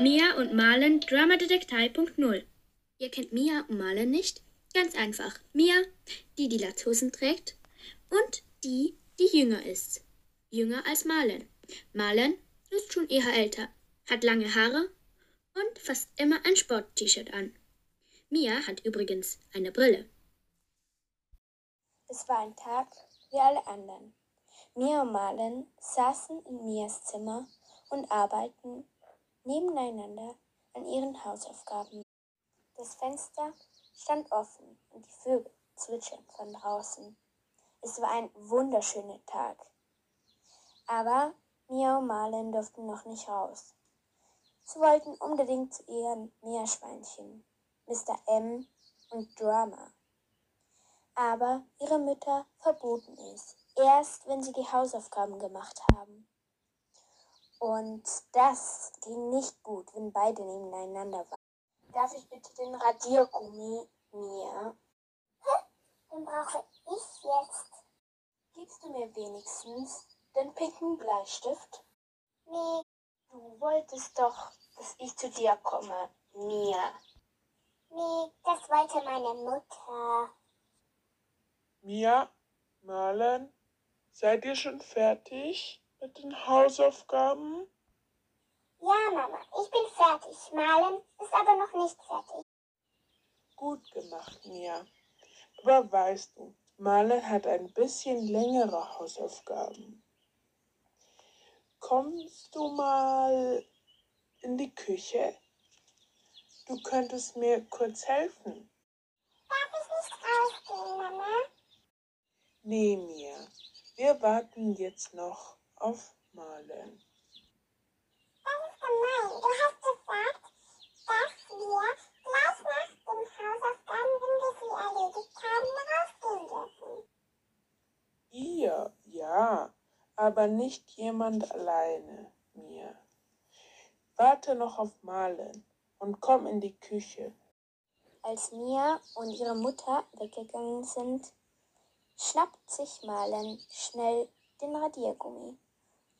Mia und Marlen Dramadetektei.0 Ihr kennt Mia und Marlen nicht? Ganz einfach. Mia, die die Latzhosen trägt und die, die jünger ist. Jünger als Marlen. Marlen ist schon eher älter, hat lange Haare und fast immer ein Sport-T-Shirt an. Mia hat übrigens eine Brille. Es war ein Tag wie alle anderen. Mia und Marlen saßen in Mias Zimmer und arbeiten nebeneinander an ihren Hausaufgaben. Das Fenster stand offen und die Vögel zwitschern von draußen. Es war ein wunderschöner Tag. Aber Mia und Marlen durften noch nicht raus. Sie wollten unbedingt zu ihren Meerschweinchen, Mr. M und Drama. Aber ihre Mütter verboten es, erst wenn sie die Hausaufgaben gemacht haben. Und das ging nicht gut, wenn beide nebeneinander waren. Darf ich bitte den Radiergummi mir? Den brauche ich jetzt. Gibst du mir wenigstens den pinken Bleistift? Nee, Du wolltest doch, dass ich zu dir komme, Mia. nee, das wollte meine Mutter. Mia, Marlen, seid ihr schon fertig mit den Hausaufgaben? Ja, Mama, ich bin fertig. Malen ist aber noch nicht fertig. Gut gemacht, Mia. Aber weißt du, Marlen hat ein bisschen längere Hausaufgaben. Kommst du mal in die Küche? Du könntest mir kurz helfen. Darf ich nicht rausgehen, Mama? Nee, Mia. Wir warten jetzt noch auf Marlen. Das ist gemein. Du hast gesagt, dass wir gleich nach den Hausaufgaben, wenn wir sie erledigt haben, rausgehen dürfen. Ihr, ja, aber nicht jemand alleine, Mia. Warte noch auf Marlen und komm in die Küche. Als Mia und ihre Mutter weggegangen sind, schnappt sich Marlen schnell den Radiergummi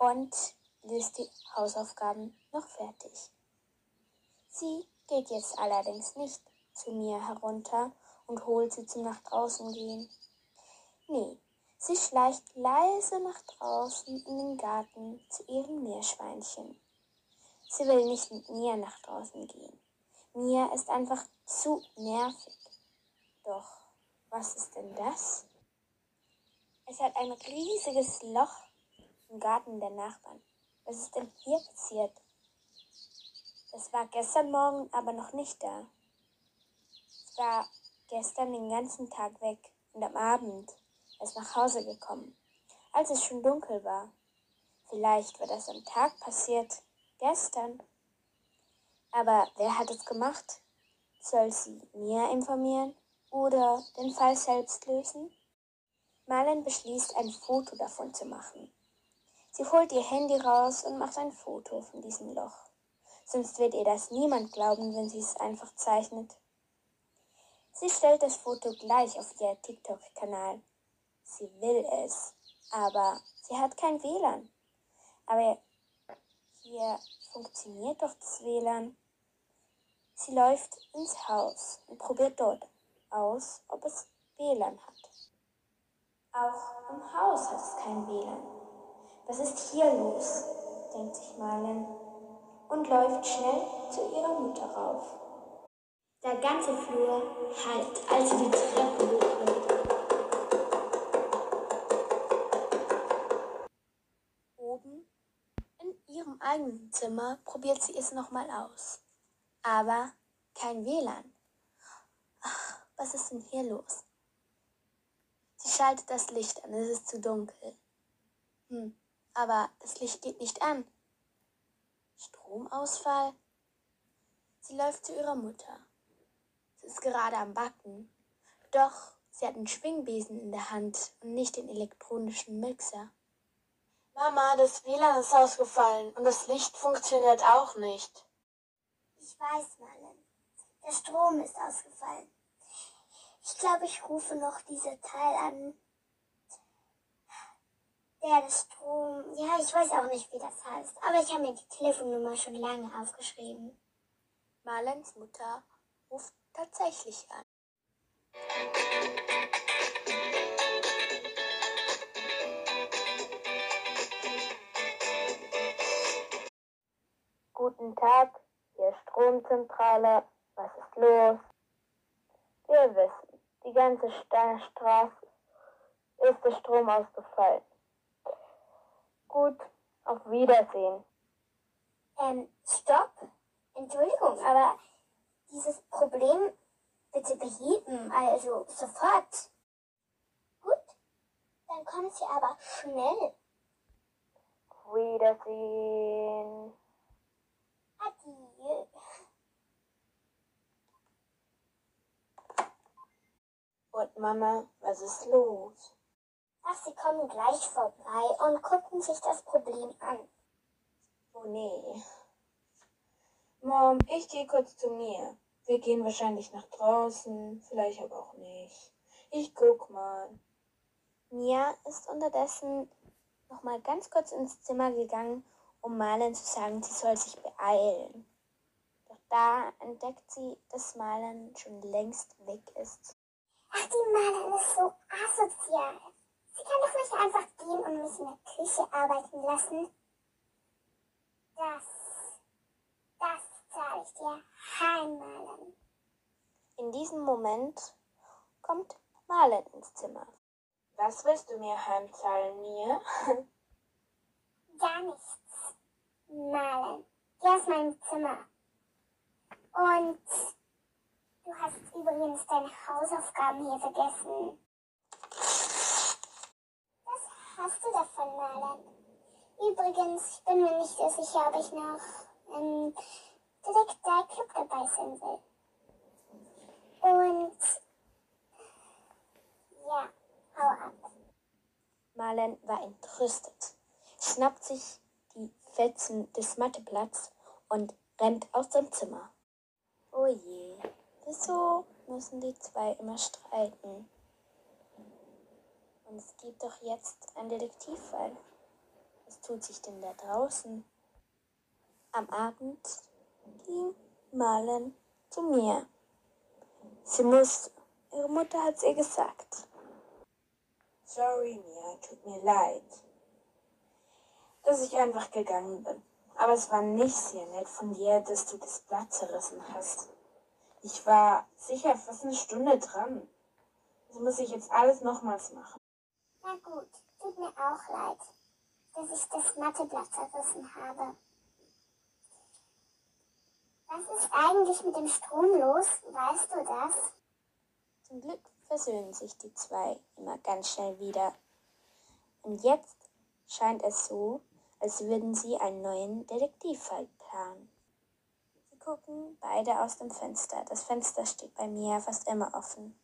und löst die Hausaufgaben noch fertig. Sie geht jetzt allerdings nicht zu Mia herunter und holt sie zum nach draußen gehen. Nee, sie schleicht leise nach draußen in den Garten zu ihrem Meerschweinchen. Sie will nicht mit Mia nach draußen gehen. Mia ist einfach zu nervig. Doch, was ist denn das? Es hat ein riesiges Loch im Garten der Nachbarn. Was ist denn hier passiert? Es war gestern Morgen aber noch nicht da. Es war gestern den ganzen Tag weg und am Abend erst nach Hause gekommen, als es schon dunkel war. Vielleicht war das am Tag passiert, gestern. Aber wer hat es gemacht? Soll sie Mia informieren oder den Fall selbst lösen? Marlen beschließt, ein Foto davon zu machen. Sie holt ihr Handy raus und macht ein Foto von diesem Loch. Sonst wird ihr das niemand glauben, wenn sie es einfach zeichnet. Sie stellt das Foto gleich auf ihr TikTok-Kanal. Sie will es, aber sie hat kein WLAN. Aber hier funktioniert doch das WLAN. Sie läuft ins Haus und probiert dort aus, ob es WLAN hat. Auch im Haus hat es kein WLAN. Was ist hier los? denkt sich Marlen und läuft schnell zu ihrer Mutter rauf. Der ganze Flur hallt, als sie die Treppe hochläuft. Oben in ihrem eigenen Zimmer probiert sie es nochmal aus. Aber kein WLAN. Ach, was ist denn hier los? Sie schaltet das Licht an, es ist zu dunkel. Hm, aber das Licht geht nicht an. Stromausfall? Sie läuft zu ihrer Mutter. Sie ist gerade am Backen. Doch sie hat einen Schwingbesen in der Hand und nicht den elektronischen Mixer. Mama, das WLAN ist ausgefallen und das Licht funktioniert auch nicht. Ich weiß, Marlen. Der Strom ist ausgefallen. Ich glaube, ich rufe noch diese Teil an. Der das Strom. Ja, ich weiß auch nicht, wie das heißt. Aber ich habe mir die Telefonnummer schon lange aufgeschrieben. Marlens Mutter ruft tatsächlich an. Guten Tag, hier Stromzentrale. Was ist los? Wir wissen, die ganze Steinstraße ist der Strom ausgefallen. Gut, auf Wiedersehen. Ähm, stopp. Entschuldigung, aber dieses Problem bitte beheben, also sofort. Gut, dann kommen Sie aber schnell. Auf Wiedersehen. Adieu. Und Mama, was ist los? Ach, Sie kommen gleich vorbei und gucken sich das Problem an. Oh nee. Mom, ich gehe kurz zu mir. Wir gehen wahrscheinlich nach draußen, vielleicht aber auch nicht. Ich guck mal. Mia ist unterdessen noch mal ganz kurz ins Zimmer gegangen, um Marlen zu sagen, sie soll sich beeilen. Doch da entdeckt sie, dass Marlen schon längst weg ist. Ach, die Marlin ist so asozial. Sie kann doch nicht einfach gehen und mich in der Küche arbeiten lassen. Das, das zahle ich dir heim, Marlin. In diesem Moment kommt Marlen ins Zimmer. Was willst du mir heimzahlen, Mia? Gar nichts. Marlin, geh aus meinem Zimmer. Und du hast übrigens deine Hausaufgaben hier vergessen. Hast du davon, Marlin? Übrigens, ich bin mir nicht so sicher, ob ich noch im Detektei-Club dabei sein will. Und ja, hau ab. Marlen war entrüstet, schnappt sich die Fetzen des Matteplatz und rennt aus dem Zimmer. Oh je, wieso müssen die zwei immer streiten? Und es gibt doch jetzt einen Detektivfall. Was tut sich denn da draußen? Am Abend ging Marlen zu mir. Sie musste. Ihre Mutter hat ihr gesagt. Sorry, Mia, tut mir leid, dass ich einfach gegangen bin. Aber es war nicht sehr nett von dir, dass du das Blatt zerrissen hast. Ich war sicher fast eine Stunde dran. Das muss ich jetzt alles nochmals machen. Na gut, tut mir auch leid, dass ich das Matheblatt zerrissen habe. Was ist eigentlich mit dem Strom los? Weißt du das? Zum Glück versöhnen sich die zwei immer ganz schnell wieder. Und jetzt scheint es so, als würden sie einen neuen Detektivfall planen. Sie gucken beide aus dem Fenster. Das Fenster steht bei mir fast immer offen.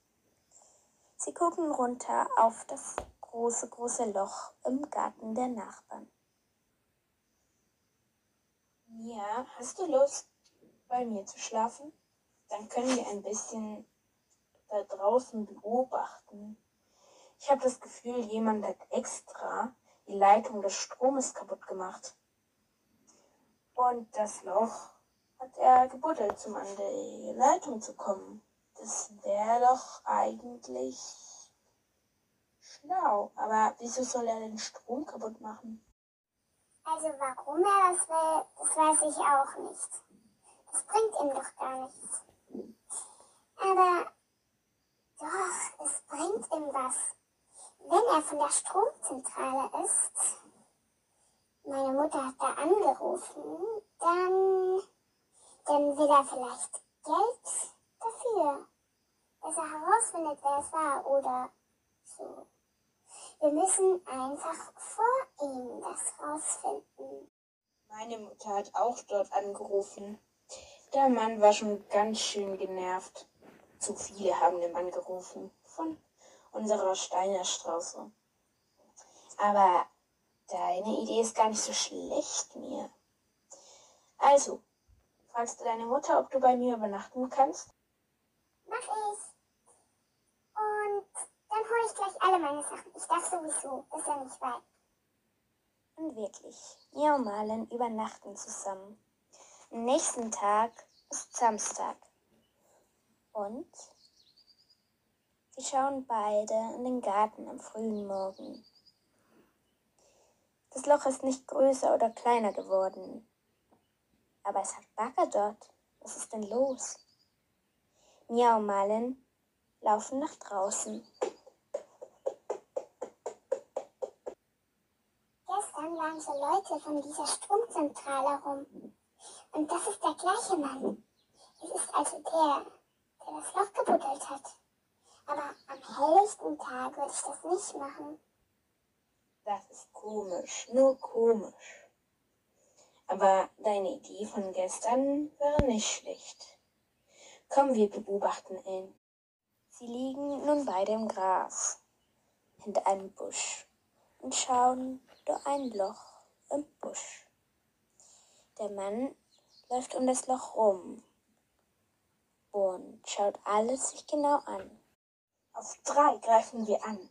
Sie gucken runter auf das große, große Loch im Garten der Nachbarn. Mia, hast du Lust, bei mir zu schlafen? Dann können wir ein bisschen da draußen beobachten. Ich habe das Gefühl, jemand hat extra die Leitung des Stromes kaputt gemacht. Und das Loch hat er gebuddelt, um an die Leitung zu kommen. Das wäre doch eigentlich schlau. Aber wieso soll er den Strom kaputt machen? Also warum er das will, das weiß ich auch nicht. Das bringt ihm doch gar nichts. Aber doch, es bringt ihm was. Wenn er von der Stromzentrale ist, meine Mutter hat da angerufen, dann, dann will er vielleicht Geld dafür, dass er herausfindet, wer es war oder so. Wir müssen einfach vor ihm das rausfinden. Meine Mutter hat auch dort angerufen. Der Mann war schon ganz schön genervt. Zu viele haben den Mann gerufen von unserer Steinerstraße. Aber deine Idee ist gar nicht so schlecht, mir. Also, fragst du deine Mutter, ob du bei mir übernachten kannst? Mach ich. Und dann hole ich gleich alle meine Sachen. Ich darf sowieso, ist ja nicht weit. Und wirklich, Mia und Marlen übernachten zusammen. Am nächsten Tag ist Samstag. Und sie schauen beide in den Garten am frühen Morgen. Das Loch ist nicht größer oder kleiner geworden. Aber es hat Bagger dort. Was ist denn los? Mia und Marlen laufen nach draußen. So Leute von dieser Stromzentrale rum. Und das ist der gleiche Mann. Es ist also der, der das Loch gebuddelt hat. Aber am helllichten Tag würde ich das nicht machen. Das ist komisch, nur komisch. Aber deine Idee von gestern wäre nicht schlecht. Komm, wir beobachten ihn. Sie liegen nun beide im Gras hinter einem Busch und schauen durch ein Loch im Busch. Der Mann läuft um das Loch rum und schaut alles sich genau an. Auf drei greifen wir an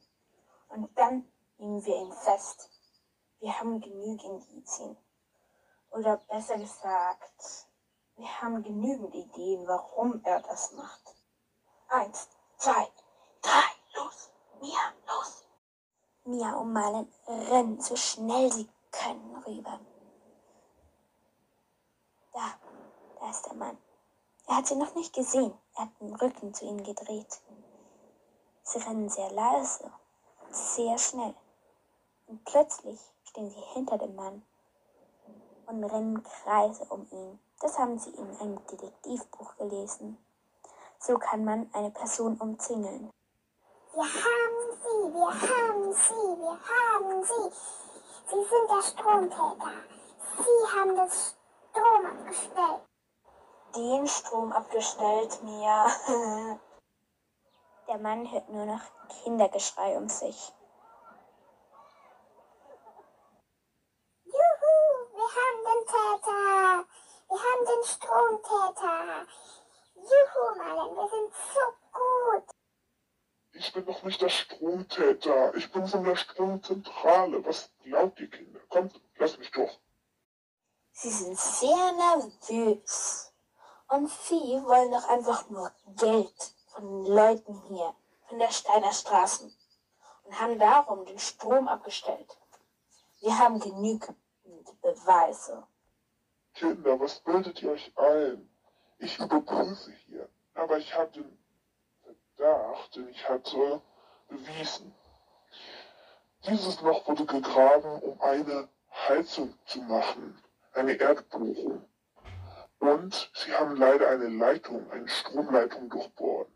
und dann nehmen wir ihn fest. Wir haben genügend Indizien. Oder besser gesagt, wir haben genügend Ideen, warum er das macht. Eins, zwei, drei, los, Mia, los. Mia und Marlen rennen so schnell sie können rüber. Da, da ist der Mann. Er hat sie noch nicht gesehen. Er hat den Rücken zu ihnen gedreht. Sie rennen sehr leise und sehr schnell. Und plötzlich stehen sie hinter dem Mann und rennen Kreise um ihn. Das haben sie in einem Detektivbuch gelesen. So kann man eine Person umzingeln. Wir haben sie, wir haben sie, wir haben sie. Sie sind der Stromtäter. Sie haben das Strom abgestellt. Den Strom abgestellt, Mia. Der Mann hört nur noch Kindergeschrei um sich. Juhu, wir haben den Täter. Wir haben den Stromtäter. Juhu, Marlen, wir sind so gut. Ich bin doch nicht der Stromtäter. Ich bin von der Stromzentrale. Was glaubt ihr, Kinder? Kommt, lasst mich durch. Sie sind sehr nervös. Und sie wollen doch einfach nur Geld von den Leuten hier, von der Steiner Straßen. Und haben darum den Strom abgestellt. Wir haben genügend Beweise. Kinder, was bildet ihr euch ein? Ich überprüfe hier. Aber ich habe den Verdacht, den ich hatte, bewiesen. Dieses Loch wurde gegraben, um eine Heizung zu machen, eine Erdbohrung. Und sie haben leider eine Leitung, eine Stromleitung durchbohren.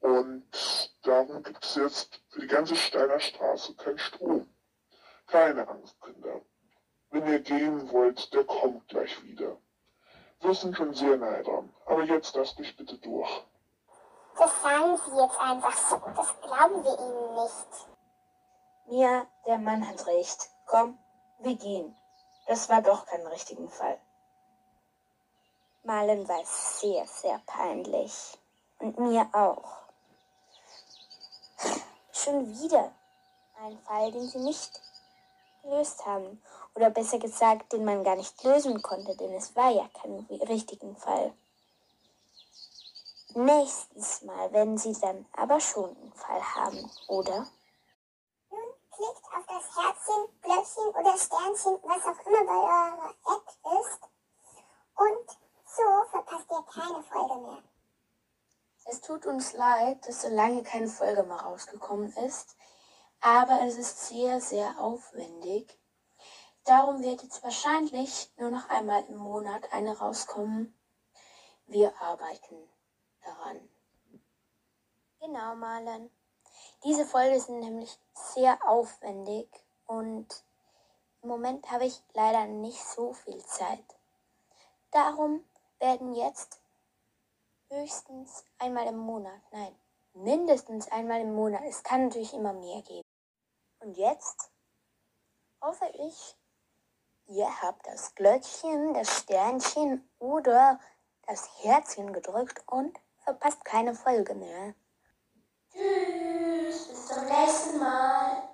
Und darum gibt es jetzt für die ganze Steiner Straße keinen Strom. Keine Angst, Kinder. Wenn ihr gehen wollt, der kommt gleich wieder. Wir sind schon sehr nahe dran. Aber jetzt lasst mich bitte durch. Das sagen Sie jetzt einfach so. Das glauben wir Ihnen nicht. Mia, der Mann hat recht. Komm, wir gehen. Das war doch kein richtigen Fall. Marlen war sehr, sehr peinlich. Und mir auch. Schon wieder ein Fall, den sie nicht gelöst haben. Oder besser gesagt, den man gar nicht lösen konnte, denn es war ja kein richtigen Fall. Nächstes Mal werden sie dann aber schon einen Fall haben, oder? Nun klickt auf das Herzchen, Glöckchen oder Sternchen, was auch immer bei eurer App ist. Und so verpasst ihr keine Folge mehr. Es tut uns leid, dass so lange keine Folge mehr rausgekommen ist, aber es ist sehr, sehr aufwendig. Darum wird jetzt wahrscheinlich nur noch einmal im Monat eine rauskommen. Wir arbeiten daran. Genau, Marlen. Diese Folge ist nämlich sehr aufwendig und im Moment habe ich leider nicht so viel Zeit. Darum werden jetzt höchstens einmal im Monat, nein, mindestens einmal im Monat, es kann natürlich immer mehr geben. Und jetzt hoffe ich, ihr habt das Glöckchen, das Sternchen oder das Herzchen gedrückt und verpasst keine Folge mehr. Tschüss, bis zum nächsten Mal.